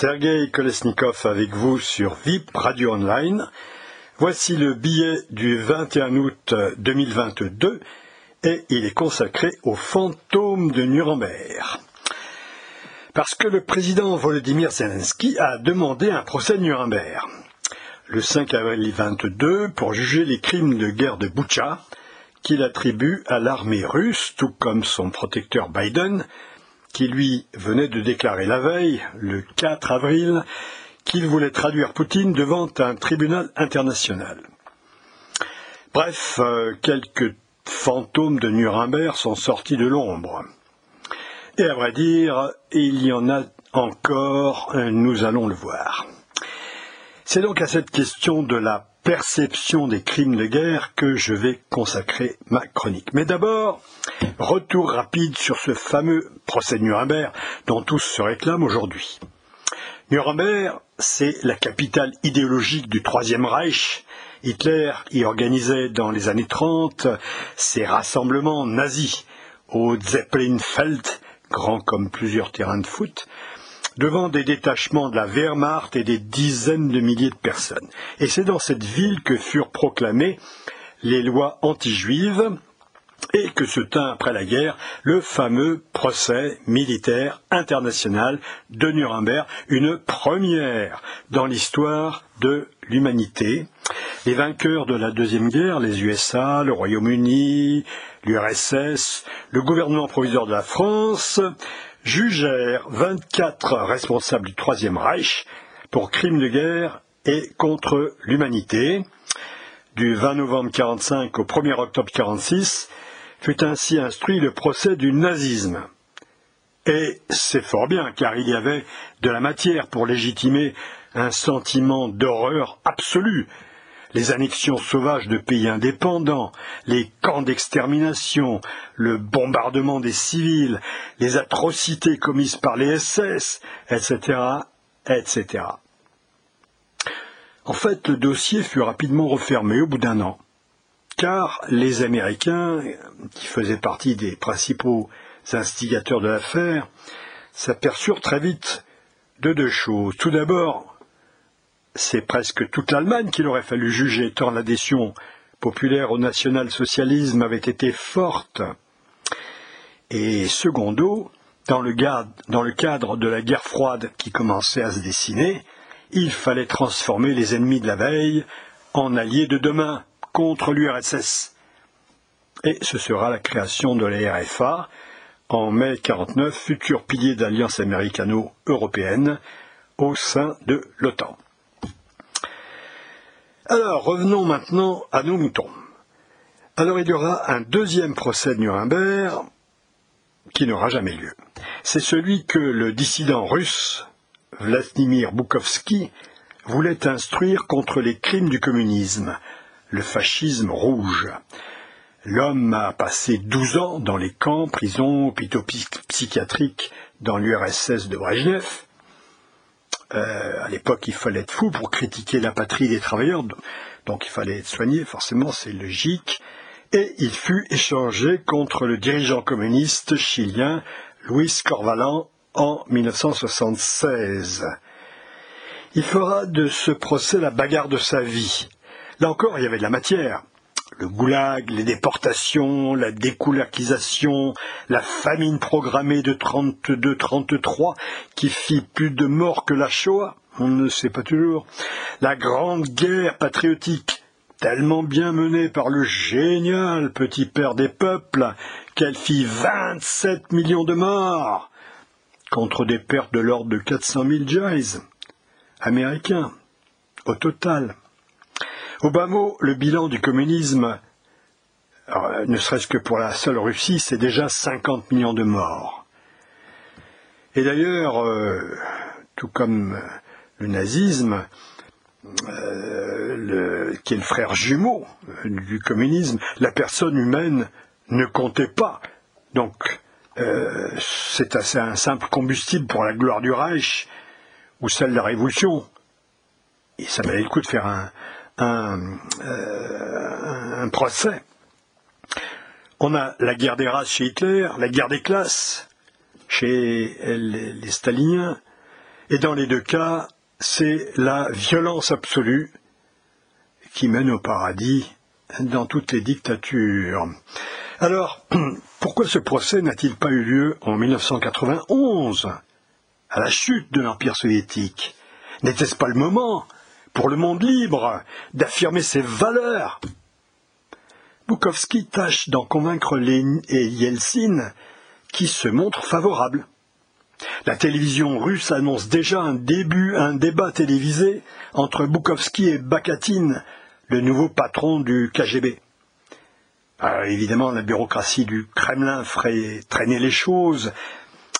Sergei Kolesnikov avec vous sur VIP Radio Online. Voici le billet du 21 août 2022 et il est consacré au fantôme de Nuremberg. Parce que le président Volodymyr Zelensky a demandé un procès de Nuremberg le 5 avril 22 pour juger les crimes de guerre de Boucha qu'il attribue à l'armée russe, tout comme son protecteur Biden, qui lui venait de déclarer la veille, le 4 avril, qu'il voulait traduire Poutine devant un tribunal international. Bref, euh, quelques fantômes de Nuremberg sont sortis de l'ombre. Et à vrai dire, il y en a encore, nous allons le voir. C'est donc à cette question de la perception des crimes de guerre que je vais consacrer ma chronique. Mais d'abord, retour rapide sur ce fameux procès de Nuremberg dont tous se réclament aujourd'hui. Nuremberg, c'est la capitale idéologique du Troisième Reich. Hitler y organisait dans les années 30 ses rassemblements nazis au Zeppelinfeld, grand comme plusieurs terrains de foot, devant des détachements de la Wehrmacht et des dizaines de milliers de personnes. Et c'est dans cette ville que furent proclamées les lois anti-juives et que se tint après la guerre le fameux procès militaire international de Nuremberg, une première dans l'histoire de l'humanité. Les vainqueurs de la Deuxième Guerre, les USA, le Royaume-Uni, l'URSS, le gouvernement provisoire de la France, jugèrent 24 responsables du Troisième Reich pour crimes de guerre et contre l'humanité. Du 20 novembre 1945 au 1er octobre 1946 fut ainsi instruit le procès du nazisme. Et c'est fort bien, car il y avait de la matière pour légitimer un sentiment d'horreur absolue les annexions sauvages de pays indépendants, les camps d'extermination, le bombardement des civils, les atrocités commises par les SS, etc., etc. En fait, le dossier fut rapidement refermé au bout d'un an, car les Américains, qui faisaient partie des principaux instigateurs de l'affaire, s'aperçurent très vite de deux choses. Tout d'abord, c'est presque toute l'Allemagne qu'il aurait fallu juger, tant l'adhésion populaire au national-socialisme avait été forte. Et secondo, dans le, cadre de la guerre froide qui commençait à se dessiner, il fallait transformer les ennemis de la veille en alliés de demain contre l'URSS. Et ce sera la création de la RFA en mai 1949, futur pilier d'alliance américano-européenne au sein de l'OTAN. Alors, revenons maintenant à nos moutons. Alors, il y aura un deuxième procès de Nuremberg qui n'aura jamais lieu. C'est celui que le dissident russe, Vladimir Bukovski, voulait instruire contre les crimes du communisme, le fascisme rouge. L'homme a passé douze ans dans les camps, prisons, hôpitaux psychiatriques dans l'URSS de Brejnev, euh, à l'époque, il fallait être fou pour critiquer la patrie des travailleurs, donc il fallait être soigné, forcément, c'est logique. Et il fut échangé contre le dirigeant communiste chilien Luis Corvalan en 1976. Il fera de ce procès la bagarre de sa vie. Là encore, il y avait de la matière le goulag, les déportations, la découlakisation, la famine programmée de 32-33 qui fit plus de morts que la Shoah, on ne sait pas toujours, la grande guerre patriotique, tellement bien menée par le génial petit père des peuples, qu'elle fit 27 millions de morts, contre des pertes de l'ordre de 400 000 jays américains, au total. Au bas mot, le bilan du communisme, ne serait-ce que pour la seule Russie, c'est déjà 50 millions de morts. Et d'ailleurs, euh, tout comme le nazisme, euh, qui est le frère jumeau euh, du communisme, la personne humaine ne comptait pas. Donc, c'est assez un simple combustible pour la gloire du Reich ou celle de la Révolution. Et ça valait le coup de faire un, un, euh, un procès. On a la guerre des races chez Hitler, la guerre des classes chez les, staliniens, Et dans les deux cas, c'est la violence absolue qui mène au paradis dans toutes les dictatures. Alors, pourquoi ce procès n'a-t-il pas eu lieu en 1991, à la chute de l'Empire soviétique? N'était-ce pas le moment, pour le monde libre, d'affirmer ses valeurs Bukowski tâche d'en convaincre Lénine et Yeltsin, qui se montrent favorables. La télévision russe annonce déjà un début, un débat télévisé entre Bukowski et Bakatine, le nouveau patron du KGB. Euh, évidemment, la bureaucratie du Kremlin ferait traîner les choses,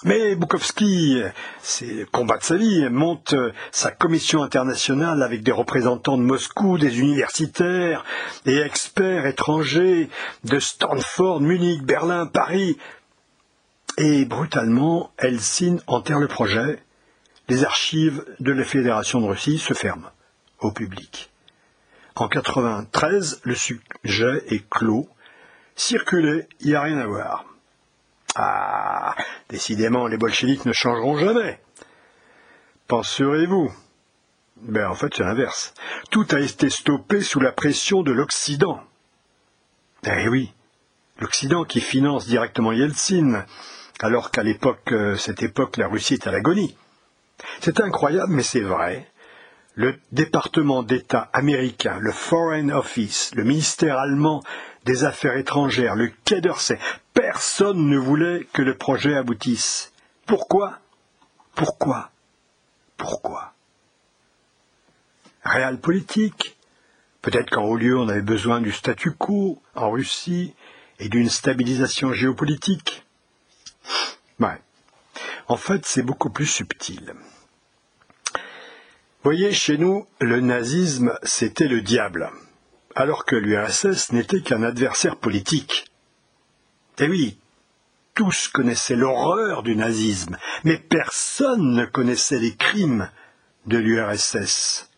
mais Bukowski, c'est le combat de sa vie, monte sa commission internationale avec des représentants de Moscou, des universitaires et experts étrangers de Stanford, Munich, Berlin, Paris. Et brutalement, Helsinki enterre le projet. Les archives de la Fédération de Russie se ferment au public. En 93, le sujet est clos. Circuler, il n'y a rien à voir. Ah, décidément, les bolcheviks ne changeront jamais. Penserez-vous? Ben, en fait, c'est l'inverse. Tout a été stoppé sous la pression de l'Occident. Eh oui, l'Occident qui finance directement Yeltsin, alors qu'à l'époque, euh, cette époque, la Russie est à l'agonie. C'est incroyable, mais c'est vrai le département d'État américain, le Foreign Office, le ministère allemand des Affaires étrangères, le Quai d'Orsay, personne ne voulait que le projet aboutisse. Pourquoi? Pourquoi? Pourquoi? Réal politique. Peut-être qu'en haut lieu on avait besoin du statu quo en Russie et d'une stabilisation géopolitique. Ouais. En fait, c'est beaucoup plus subtil. Voyez, chez nous, le nazisme, c'était le diable, alors que l'URSS n'était qu'un adversaire politique. Eh oui, tous connaissaient l'horreur du nazisme, mais personne ne connaissait les crimes de l'URSS.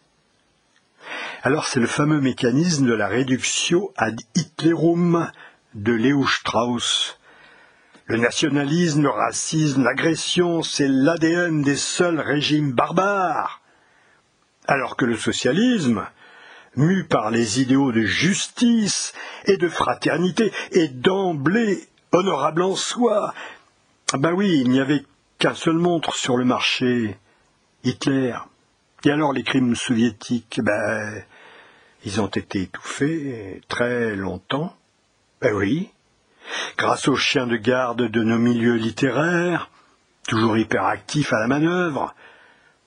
Alors c'est le fameux mécanisme de la réduction ad Hitlerum de Léo Strauss. Le nationalisme, le racisme, l'agression, c'est l'ADN des seuls régimes barbares alors que le socialisme, mu par les idéaux de justice et de fraternité, est d'emblée honorable en soi. Ben oui, il n'y avait qu'un seul montre sur le marché, Hitler. Et alors les crimes soviétiques, ben, ils ont été étouffés très longtemps. Ben oui, grâce aux chiens de garde de nos milieux littéraires, toujours hyperactifs à la manœuvre,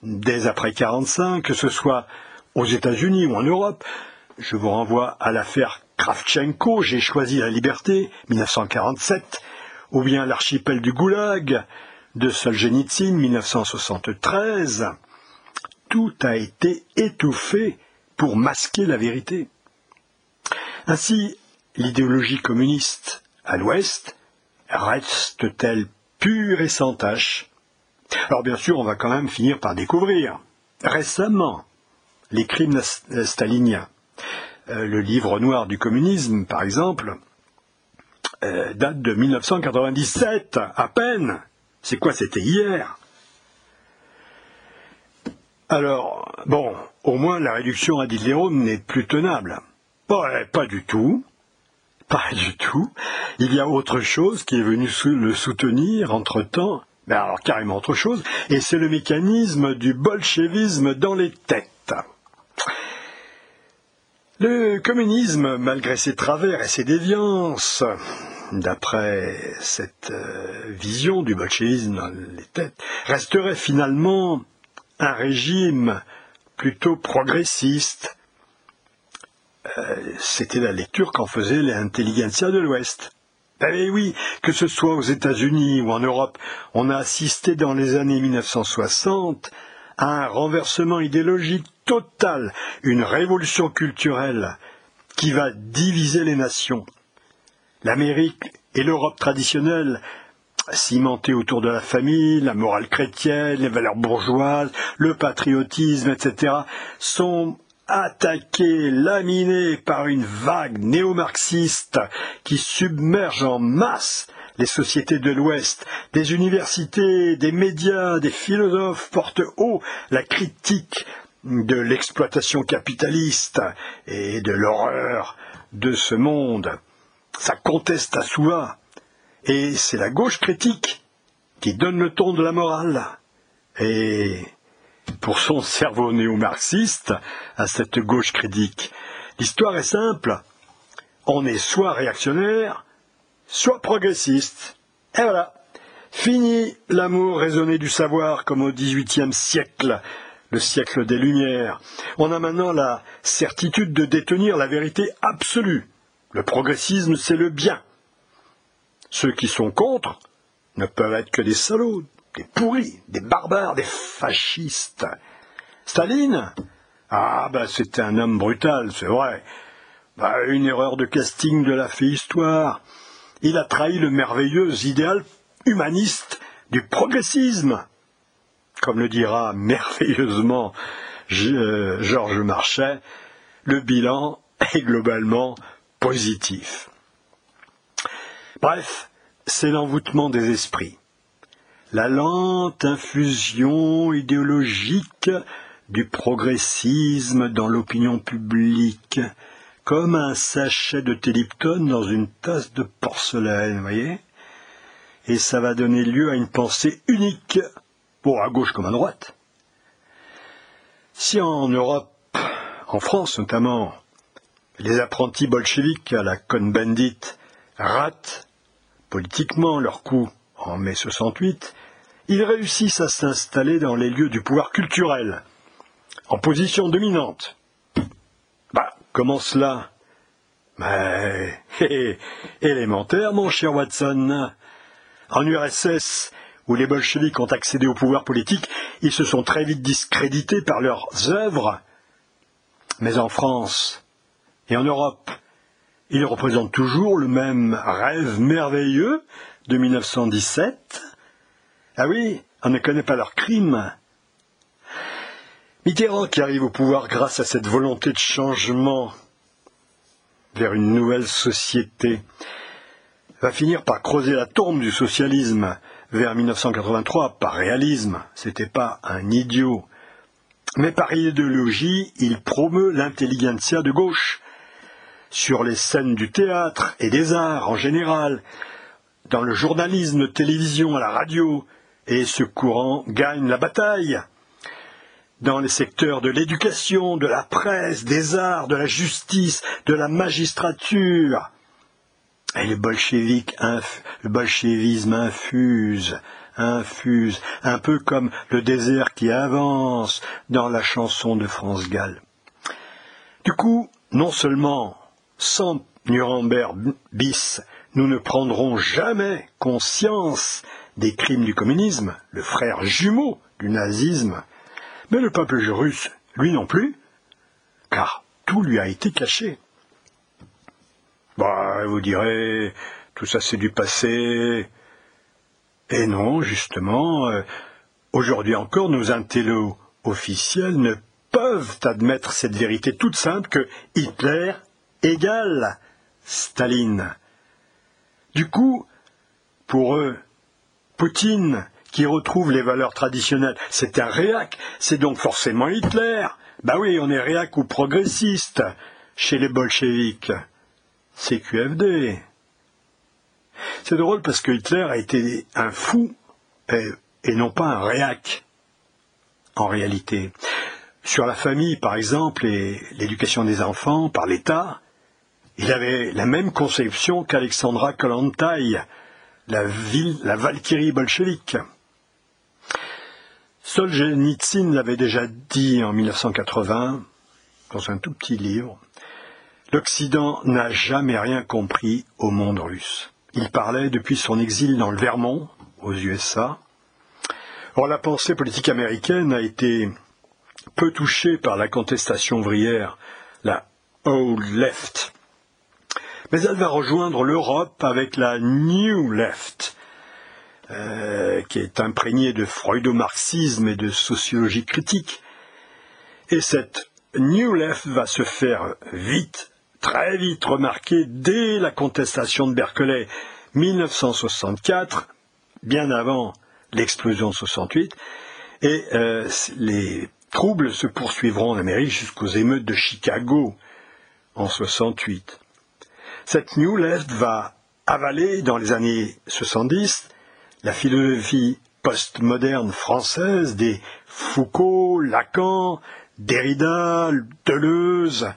dès après 45, que ce soit aux États-Unis ou en Europe. Je vous renvoie à l'affaire Kravchenko, J'ai choisi la liberté, 1947, ou bien l'archipel du Goulag de Solzhenitsyn, 1973. Tout a été étouffé pour masquer la vérité. Ainsi, l'idéologie communiste à l'Ouest reste-t-elle pure et sans tache? Alors bien sûr, on va quand même finir par découvrir récemment les crimes staliniens. Euh, le livre noir du communisme, par exemple, euh, date de 1997, à peine. C'est quoi, c'était hier? Alors, bon, au moins la réduction à Hitlerum n'est plus tenable. pas du tout. Pas du tout. Il y a autre chose qui est venu le soutenir entre-temps, ben alors carrément autre chose, et c'est le mécanisme du bolchevisme dans les têtes. Le communisme, malgré ses travers et ses déviances, d'après cette euh, vision du bolchevisme dans les têtes, resterait finalement un régime plutôt progressiste. Euh, c'était la lecture qu'en faisait l'intelligentsia de l'Ouest. Eh oui, que ce soit aux États-Unis ou en Europe, on a assisté dans les années 1960 à un renversement idéologique total, une révolution culturelle qui va diviser les nations. L'Amérique et l'Europe traditionnelle, cimentées autour de la famille, la morale chrétienne, les valeurs bourgeoises, le patriotisme, etc., sont attaqué, laminé par une vague néo-marxiste qui submerge en masse les sociétés de l'Ouest, des universités, des médias, des philosophes portent haut la critique de l'exploitation capitaliste et de l'horreur de ce monde. Ça conteste à soi. Et c'est la gauche critique qui donne le ton de la morale. Et pour son cerveau néo-marxiste, à cette gauche critique, l'histoire est simple. On est soit réactionnaire, soit progressiste. Et voilà. Fini l'amour raisonné du savoir comme au XVIIIe siècle, le siècle des Lumières. On a maintenant la certitude de détenir la vérité absolue. Le progressisme, c'est le bien. Ceux qui sont contre ne peuvent être que des salauds, des pourris, des barbares, des fascistes. Staline Ah, ben c'était un homme brutal, c'est vrai. Bah, une erreur de casting de la fée histoire. Il a trahi le merveilleux idéal humaniste du progressisme. Comme le dira merveilleusement euh, Georges Marchais, le bilan est globalement positif. Bref, c'est l'envoûtement des esprits. La lente infusion idéologique du progressisme dans l'opinion publique, comme un sachet de Télipton dans une tasse de porcelaine, voyez Et ça va donner lieu à une pensée unique, pour à gauche comme à droite. Si en Europe, en France notamment, les apprentis bolcheviques à la Cohn-Bendit ratent politiquement leur coup en mai 68, ils réussissent à s'installer dans les lieux du pouvoir culturel, en position dominante. Comment cela? Mais, élémentaire, mon cher Watson. En URSS, où les bolcheviks ont accédé au pouvoir politique, ils se sont très vite discrédités par leurs œuvres. Mais en France et en Europe, ils représentent toujours le même rêve merveilleux de 1917. Ah oui, on ne connaît pas leurs crimes. Mitterrand, qui arrive au pouvoir grâce à cette volonté de changement vers une nouvelle société, va finir par creuser la tombe du socialisme vers 1983 par réalisme. C'était pas un idiot. Mais par idéologie, il promeut l'intelligentsia de gauche, sur les scènes du théâtre et des arts en général, dans le journalisme télévision à la radio, et ce courant gagne la bataille. Dans les secteurs de l'éducation, de la presse, des arts, de la justice, de la magistrature. Et le bolchevisme infuse, infuse, un peu comme le désert qui avance dans la chanson de France Gall. Du coup, non seulement sans Nuremberg bis, nous ne prendrons jamais conscience des crimes du communisme, le frère jumeau du nazisme, mais le peuple russe, lui non plus, car tout lui a été caché. Bah, vous direz, tout ça c'est du passé. Et non, justement, euh, aujourd'hui encore, nos intellos officiels ne peuvent admettre cette vérité toute simple que Hitler égale Staline. Du coup, pour eux, Poutine, qui retrouve les valeurs traditionnelles, c'est un réac, c'est donc forcément Hitler. Bah oui, on est réac ou progressiste chez les bolcheviks. C'est QFD. C'est drôle parce que Hitler a été un fou et, non pas un réac, en réalité. Sur la famille, par exemple, et l'éducation des enfants par l'État, il avait la même conception qu'Alexandra Kollontai, la, ville, la Valkyrie bolchevique. Solzhenitsyn l'avait déjà dit en 1980 dans un tout petit livre. L'Occident n'a jamais rien compris au monde russe. Il parlait depuis son exil dans le Vermont, aux USA. Or, la pensée politique américaine a été peu touchée par la contestation ouvrière, la Old Left, mais elle va rejoindre l'Europe avec la New Left, euh, qui est imprégnée de freudo-marxisme et de sociologie critique. Et cette New Left va se faire vite, très vite remarquer dès la contestation de Berkeley, 1964, bien avant l'explosion de 68, et euh, les troubles se poursuivront en Amérique jusqu'aux émeutes de Chicago en 68. Cette New Left va avaler dans les années 70 la philosophie postmoderne française des Foucault, Lacan, Derrida, Deleuze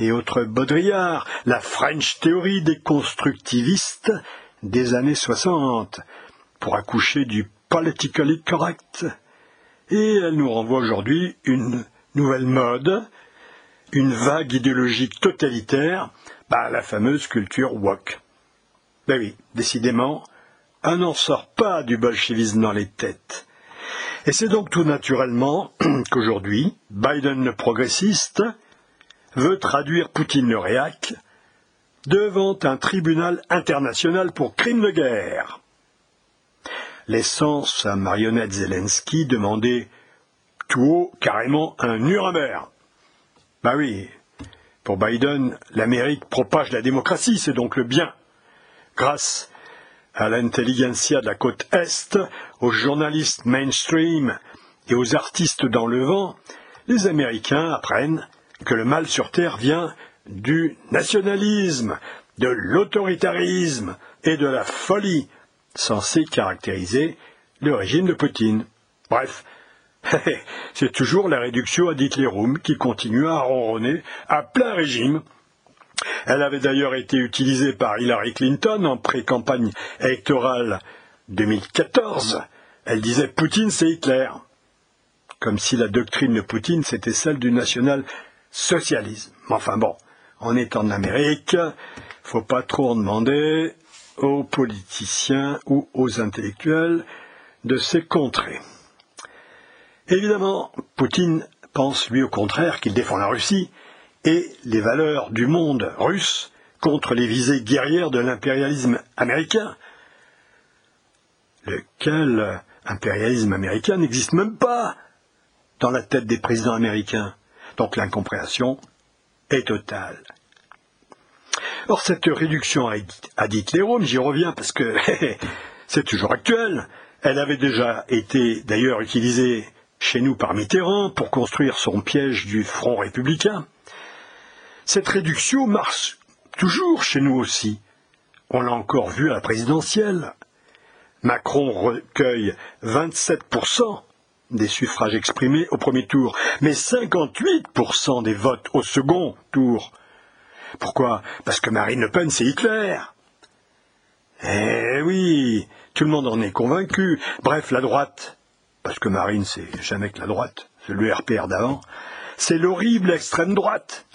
et autres Baudrillard, la French théorie des constructivistes des années 60, pour accoucher du politically correct. Et elle nous renvoie aujourd'hui une nouvelle mode, une vague idéologique totalitaire, bah, la fameuse culture woke. Ben oui, décidément, on n'en sort pas du bolchevisme dans les têtes. Et c'est donc tout naturellement qu'aujourd'hui, Biden le progressiste veut traduire Poutine le réac devant un tribunal international pour crimes de guerre. Laissant sa marionnette Zelensky demander tout haut carrément un Nuremberg. Bah oui, pour Biden, l'Amérique propage la démocratie, c'est donc le bien. Grâce à l'intelligentsia de la côte Est, aux journalistes mainstream et aux artistes dans le vent, les Américains apprennent que le mal sur Terre vient du nationalisme, de l'autoritarisme et de la folie censés caractériser le régime de Poutine. Bref, c'est toujours la réduction à Hitlerum qui continue à ronronner à plein régime. Elle avait d'ailleurs été utilisée par Hillary Clinton en pré-campagne électorale 2014. Elle disait Poutine c'est Hitler. Comme si la doctrine de Poutine c'était celle du national-socialisme. Enfin bon, en étant en Amérique, faut pas trop en demander aux politiciens ou aux intellectuels de ces contrées. Évidemment, Poutine pense lui au contraire qu'il défend la Russie et les valeurs du monde russe contre les visées guerrières de l'impérialisme américain, lequel impérialisme américain n'existe même pas dans la tête des présidents américains. Donc l'incompréhension est totale. Or, cette réduction à Hitlerum, j'y reviens parce que c'est toujours actuel. Elle avait déjà été d'ailleurs utilisée chez nous par Mitterrand pour construire son piège du front républicain. Cette réduction marche toujours chez nous aussi. On l'a encore vu à la présidentielle. Macron recueille 27% des suffrages exprimés au premier tour, mais 58% des votes au second tour. Pourquoi? Parce que Marine Le Pen, c'est Hitler. Eh oui, tout le monde en est convaincu. Bref, la droite, parce que Marine, c'est jamais que la droite, c'est le RPR d'avant, c'est l'horrible extrême droite.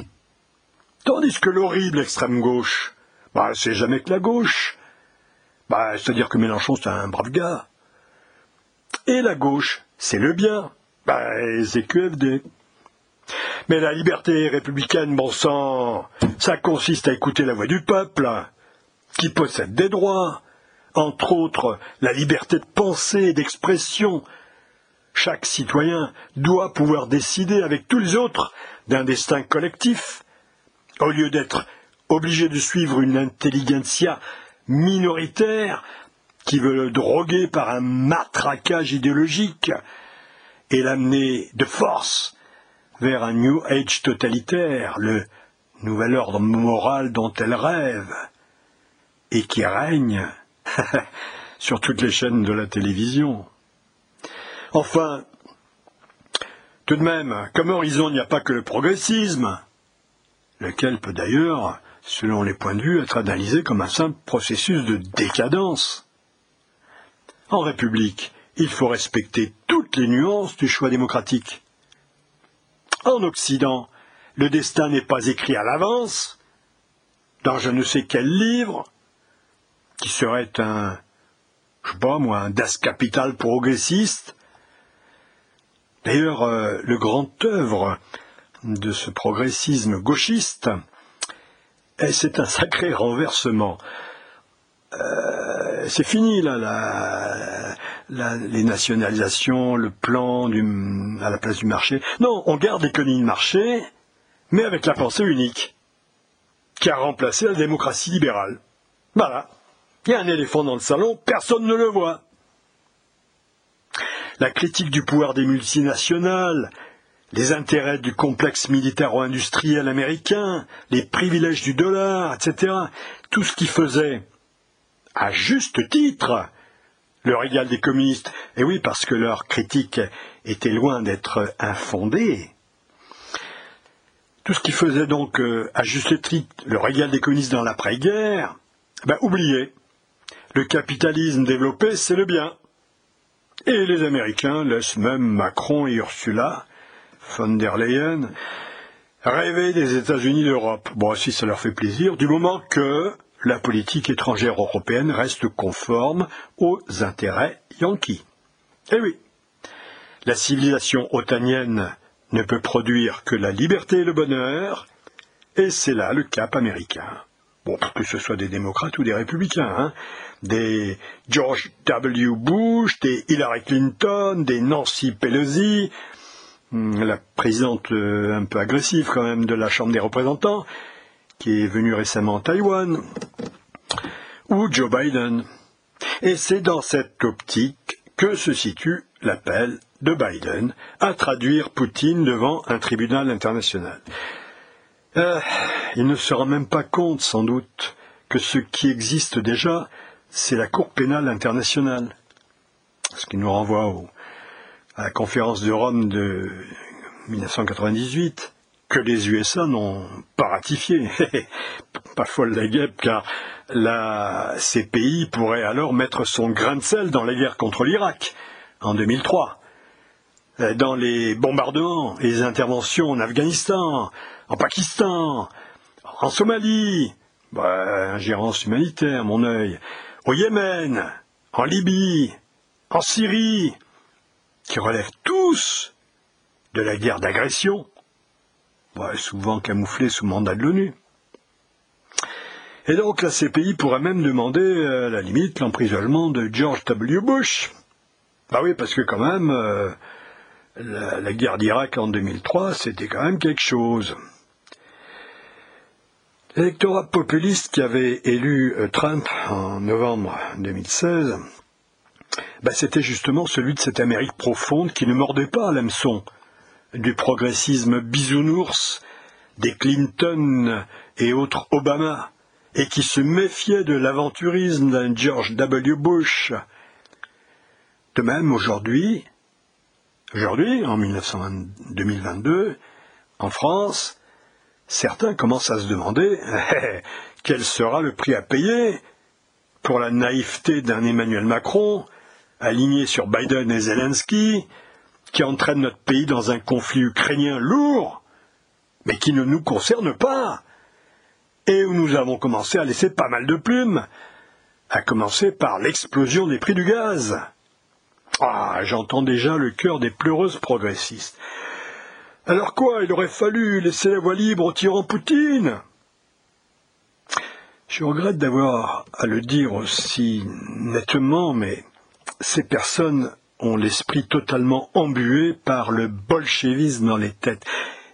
Tandis que l'horrible extrême gauche, bah, c'est jamais que la gauche. Bah, c'est-à-dire que Mélenchon, c'est un brave gars. Et la gauche, c'est le bien. Bah, c'est QFD. Mais la liberté républicaine, bon sang, ça consiste à écouter la voix du peuple, qui possède des droits, entre autres la liberté de pensée et d'expression, chaque citoyen doit pouvoir décider avec tous les autres d'un destin collectif, au lieu d'être obligé de suivre une intelligentsia minoritaire qui veut le droguer par un matraquage idéologique et l'amener de force vers un New Age totalitaire, le nouvel ordre moral dont elle rêve, et qui règne sur toutes les chaînes de la télévision. Enfin, tout de même, comme horizon, il n'y a pas que le progressisme, lequel peut d'ailleurs, selon les points de vue, être analysé comme un simple processus de décadence. En République, il faut respecter toutes les nuances du choix démocratique. En Occident, le destin n'est pas écrit à l'avance, dans je ne sais quel livre, qui serait un, je sais pas moi, un Das Capital progressiste, D'ailleurs, euh, le grand œuvre de ce progressisme gauchiste, c'est un sacré renversement. Euh, c'est fini là, les nationalisations, le plan à la place du marché. Non, on garde l'économie de marché, mais avec la pensée unique, qui a remplacé la démocratie libérale. Voilà. Il y a un éléphant dans le salon, personne ne le voit. La critique du pouvoir des multinationales, les intérêts du complexe militaro-industriel américain, les privilèges du dollar, etc. Tout ce qui faisait, à juste titre, le régal des communistes. Et oui, parce que leur critique était loin d'être infondée. Tout ce qui faisait donc, euh, à juste titre, le régal des communistes dans l'après-guerre, ben, oubliez. Le capitalisme développé, c'est le bien. Et les Américains laissent même Macron et Ursula von der Leyen rêver des États-Unis d'Europe. Bon, si ça leur fait plaisir, du moment que la politique étrangère européenne reste conforme aux intérêts yankees. Eh oui, la civilisation otanienne ne peut produire que la liberté et le bonheur, et c'est là le cap américain. Bon, que ce soit des démocrates ou des républicains, hein. des George W. Bush, des Hillary Clinton, des Nancy Pelosi, la présidente euh, un peu agressive quand même de la Chambre des représentants, qui est venu récemment à Taïwan, ou Joe Biden. Et c'est dans cette optique que se situe l'appel de Biden à traduire Poutine devant un tribunal international. Euh, il ne se rend même pas compte, sans doute, que ce qui existe déjà, c'est la Cour pénale internationale. Ce qui nous renvoie à la conférence de Rome de 1998, que les USA n'ont pas ratifié. pas folle la guêpe, car la CPI pourrait alors mettre son grain de sel dans la guerre contre l'Irak en 2003, euh, dans les bombardements et les interventions en Afghanistan, en Pakistan, en Somalie, bah, ingérence humanitaire, mon œil, au Yémen, en Libye, en Syrie, qui relèvent tous de la guerre d'agression souvent camouflé sous mandat de l'ONU. Et donc la CPI pourrait même demander, à la limite, l'emprisonnement de George W. Bush. Bah oui, parce que quand même, euh, la, guerre d'Irak en 2003, c'était quand même quelque chose. L'électorat populiste qui avait élu euh, Trump en novembre 2016, bah, c'était justement celui de cette Amérique profonde qui ne mordait pas à l'hameçon du progressisme bisounours des Clinton et autres Obama, et qui se méfiait de l'aventurisme d'un George W. Bush. De même, aujourd'hui, aujourd'hui, en 2022, en France, certains commencent à se demander quel sera le prix à payer pour la naïveté d'un Emmanuel Macron, aligné sur Biden et Zelensky, qui entraîne notre pays dans un conflit ukrainien lourd, mais qui ne nous concerne pas, et où nous avons commencé à laisser pas mal de plumes, à commencer par l'explosion des prix du gaz. Ah, j'entends déjà le cœur des pleureuses progressistes. Alors quoi, il aurait fallu laisser la voie libre au tyran Poutine? Je regrette d'avoir à le dire aussi nettement, mais ces personnes ont l'esprit totalement embué par le bolchevisme dans les têtes.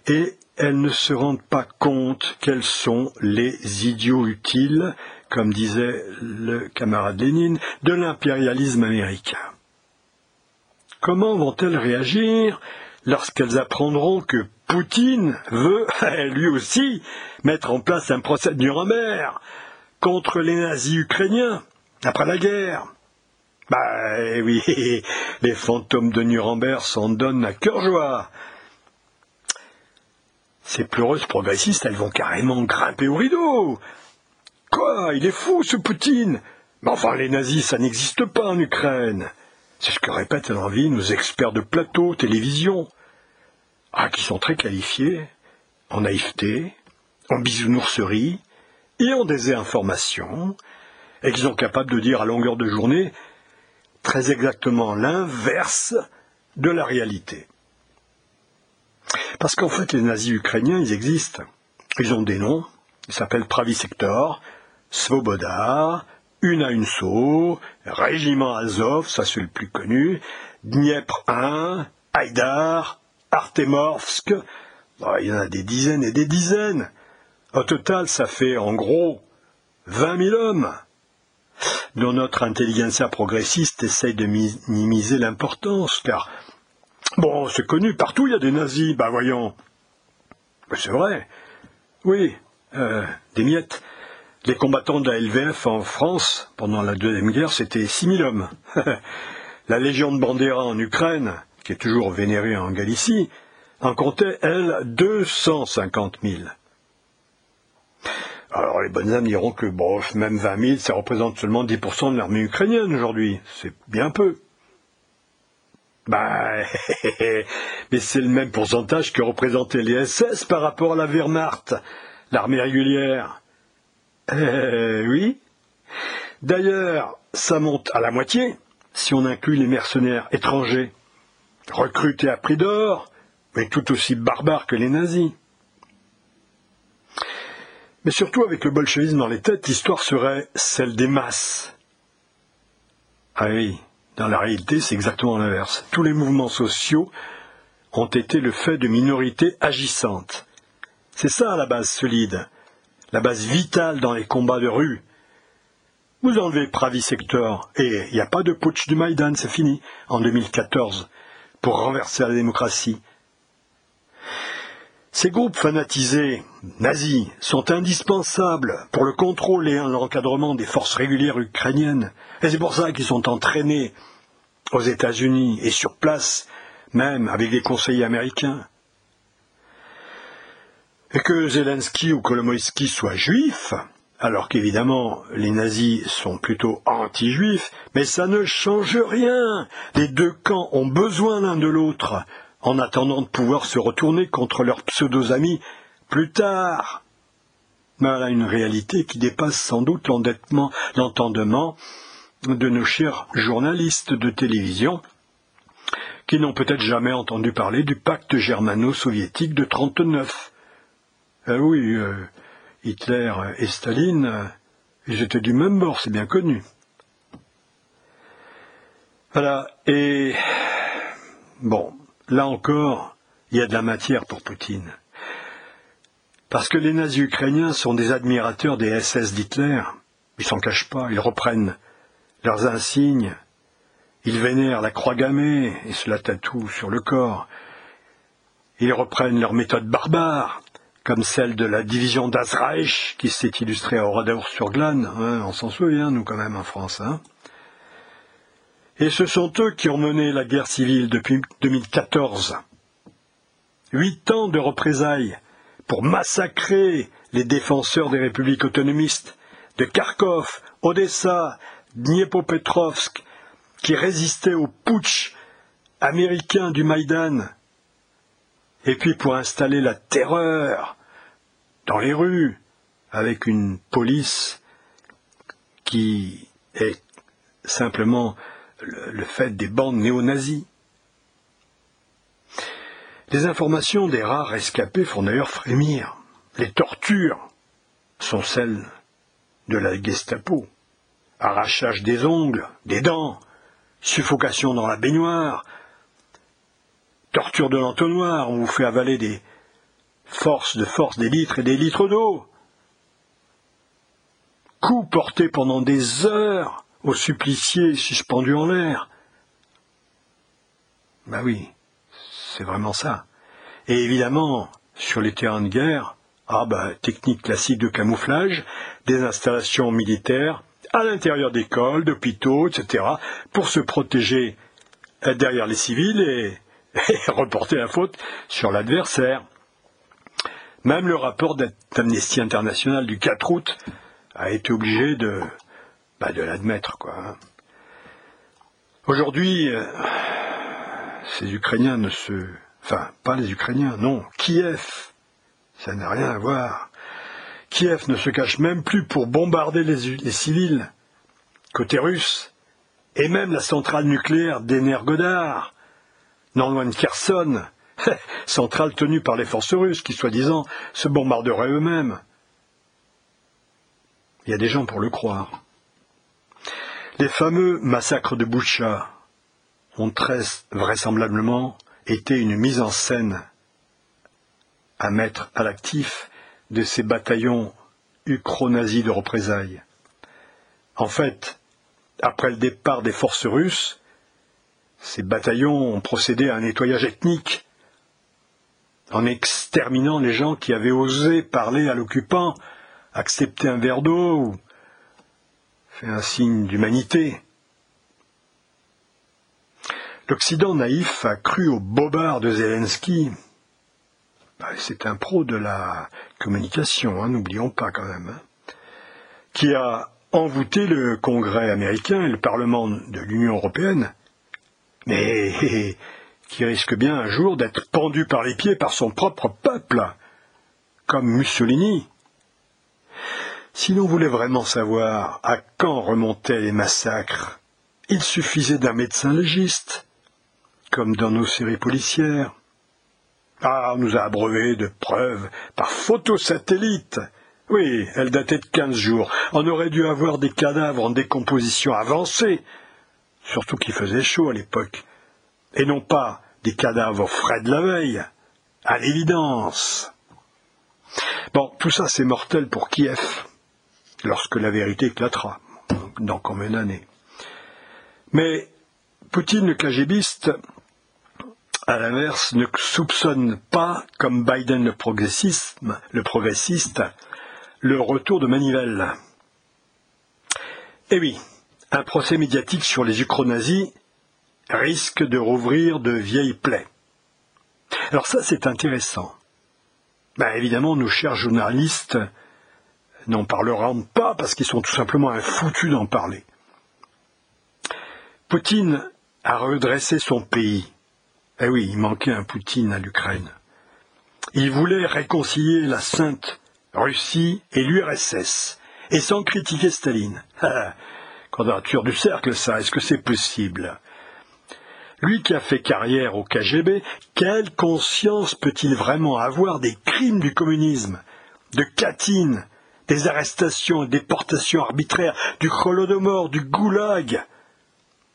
Et elles ne se rendent pas compte quels sont les idiots utiles, comme disait le camarade Lénine, de l'impérialisme américain. Comment vont-elles réagir lorsqu'elles apprendront que Poutine veut, lui aussi, mettre en place un procès de Nuremberg contre les nazis ukrainiens après la guerre? Bah eh oui, les fantômes de Nuremberg s'en donnent à cœur joie. Ces pleureuses progressistes, elles vont carrément grimper au rideau. Quoi Il est fou, ce Poutine Mais enfin, les nazis, ça n'existe pas en Ukraine. C'est ce que répètent à l'envie nos experts de plateau, télévision. Ah, qui sont très qualifiés, en naïveté, en bisounourserie, et en désinformation, et qui sont capables de dire à longueur de journée très exactement l'inverse de la réalité. Parce qu'en fait, les nazis ukrainiens, ils existent. Ils ont des noms. Ils s'appellent Pravi-Sector, Svoboda, Una-Unso, Régiment Azov, ça c'est le plus connu, Dniepr 1, Haïdar, Artemorsk. il y en a des dizaines et des dizaines. Au total, ça fait en gros 20 000 hommes. Dont notre intelligentsia progressiste essaye de minimiser l'importance, car, bon, c'est connu, partout il y a des nazis, bah voyons. C'est vrai, oui, euh, des miettes. Les combattants de la LVF en France, pendant la Deuxième Guerre, c'était 6000 hommes. la Légion de Bandera en Ukraine, qui est toujours vénérée en Galicie, en comptait, elle, 250 000. Alors les bonnes âmes diront que bon, même 20 000, ça représente seulement 10% de l'armée ukrainienne aujourd'hui. C'est bien peu. Bah, mais c'est le même pourcentage que représentaient les SS par rapport à la Wehrmacht, l'armée régulière. Eh oui. D'ailleurs, ça monte à la moitié si on inclut les mercenaires étrangers, recrutés à prix d'or, mais tout aussi barbares que les nazis. Mais surtout avec le bolchevisme dans les têtes, l'histoire serait celle des masses. Ah oui, dans la réalité, c'est exactement l'inverse. Tous les mouvements sociaux ont été le fait de minorités agissantes. C'est ça la base solide, la base vitale dans les combats de rue. Vous enlevez Pravi Sector et il n'y a pas de putsch du Maïdan, c'est fini, en 2014, pour renverser la démocratie. Ces groupes fanatisés, nazis, sont indispensables pour le contrôle et l'encadrement des forces régulières ukrainiennes. Et c'est pour ça qu'ils sont entraînés aux États-Unis et sur place, même avec des conseillers américains. Et que Zelensky ou Kolomoïski soient juifs, alors qu'évidemment les nazis sont plutôt anti-juifs, mais ça ne change rien. Les deux camps ont besoin l'un de l'autre en attendant de pouvoir se retourner contre leurs pseudo-amis plus tard. Voilà une réalité qui dépasse sans doute l'endettement, l'entendement de nos chers journalistes de télévision, qui n'ont peut-être jamais entendu parler du pacte germano-soviétique de 1939. Ah oui, euh, Hitler et Staline, ils étaient du même bord, c'est bien connu. Voilà, et bon, Là encore, il y a de la matière pour Poutine. Parce que les nazis ukrainiens sont des admirateurs des SS d'Hitler. Ils s'en cachent pas, ils reprennent leurs insignes, ils vénèrent la croix gammée et se la tatouent sur le corps. Ils reprennent leurs méthodes barbares, comme celle de la division d'Azraïch qui s'est illustrée à Oradour-sur-Glane. Hein, on s'en souvient, nous, quand même, en France. Hein. Et ce sont eux qui ont mené la guerre civile depuis 2014. Huit ans de représailles pour massacrer les défenseurs des républiques autonomistes de Kharkov, Odessa, Dniepopetrovsk, qui résistaient au putsch américain du Maïdan, et puis pour installer la terreur dans les rues avec une police qui est simplement le, fait des bandes néo-nazis. Les informations des rares rescapés font d'ailleurs frémir. Les tortures sont celles de la Gestapo. Arrachage des ongles, des dents, suffocation dans la baignoire, torture de l'entonnoir, on vous fait avaler des forces de force des litres et des litres d'eau. Coups portés pendant des heures aux suppliciés suspendus en l'air. Ben oui, c'est vraiment ça. Et évidemment, sur les terrains de guerre, ah ben, technique classique de camouflage, des installations militaires à l'intérieur d'écoles, d'hôpitaux, etc., pour se protéger euh, derrière les civils et reporter la faute sur l'adversaire. Même le rapport d'Amnesty International du 4 août a été obligé de, de l'admettre, quoi. Hein. Aujourd'hui, euh, ces Ukrainiens ne se... Enfin, pas les Ukrainiens, non, Kiev, ça n'a rien à voir. Kiev ne se cache même plus pour bombarder les, civils, côté russe, et même la centrale nucléaire d'Energodar, non loin de Kherson, centrale tenue par les forces russes qui, soi-disant, se bombarderaient eux-mêmes. Il y a des gens pour le croire. Les fameux massacres de Boucha ont très vraisemblablement été une mise en scène à mettre à l'actif de ces bataillons ukro-nazis de représailles. En fait, après le départ des forces russes, ces bataillons ont procédé à un nettoyage ethnique en exterminant les gens qui avaient osé parler à l'occupant, accepter un verre d'eau ou faire un signe d'humanité. L'Occident naïf a cru au bobard de Zelensky. Bah, c'est un pro de la communication, hein, n'oublions pas quand même, hein, qui a envoûté le Congrès américain et le Parlement de l'Union européenne, mais qui risque bien un jour d'être pendu par les pieds par son propre peuple, comme Mussolini. Si l'on voulait vraiment savoir à quand remontaient les massacres, il suffisait d'un médecin légiste, comme dans nos séries policières. Ah, on nous a abreuvé de preuves par photosatellite. Oui, elle datait de quinze jours. On aurait dû avoir des cadavres en décomposition avancée, surtout qu'il faisait chaud à l'époque, et non pas des cadavres frais de la veille, à l'évidence. Bon, tout ça c'est mortel pour Kiev, lorsque la vérité éclatera, dans combien d'années. Mais Poutine le KGBiste, à l'inverse, ne soupçonne pas, comme Biden le progressisme, le progressiste, le retour de Manivelle. Eh oui, un procès médiatique sur les ukronazis risque de rouvrir de vieilles plaies. Alors ça, c'est intéressant. Ben, évidemment, nos chers journalistes n'en parleront pas parce qu'ils sont tout simplement infoutus d'en parler. Poutine a redressé son pays. Eh oui, il manquait un Poutine à l'Ukraine. Il voulait réconcilier la Sainte Russie et l'URSS, et sans critiquer Staline. Ah, quadrature du cercle, ça, est-ce que c'est possible? Lui qui a fait carrière au KGB, quelle conscience peut-il vraiment avoir des crimes du communisme, de Katyn, des arrestations et déportations arbitraires, du Holodomor, du Goulag,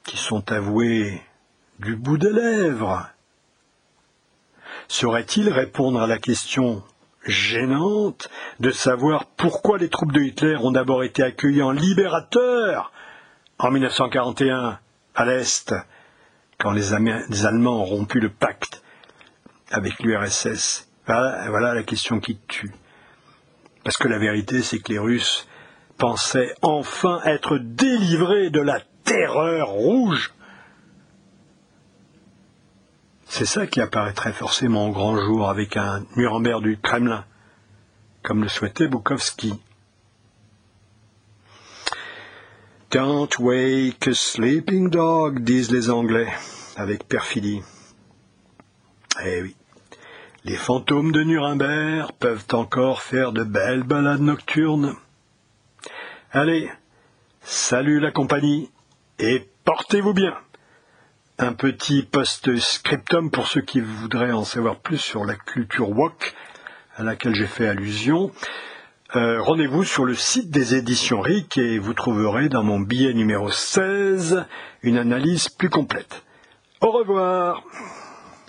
qui sont avoués du bout des lèvres Saurait-il répondre à la question gênante de savoir pourquoi les troupes de Hitler ont d'abord été accueillies en libérateurs en 1941 à l'Est, quand les, Allemands ont rompu le pacte avec l'URSS. Voilà la question qui tue. Parce que la vérité, c'est que les Russes pensaient enfin être délivrés de la terreur rouge. C'est ça qui apparaîtrait forcément au grand jour avec un Nuremberg du Kremlin, comme le souhaitait Bukowski. Don't wake a sleeping dog, disent les Anglais, avec perfidie. Eh oui, les fantômes de Nuremberg peuvent encore faire de belles balades nocturnes. Allez, salut la compagnie, et portez-vous bien un petit post-scriptum pour ceux qui voudraient en savoir plus sur la culture wok à laquelle j'ai fait allusion. Euh, rendez-vous sur le site des éditions RIC et vous trouverez dans mon billet numéro 16 une analyse plus complète. Au revoir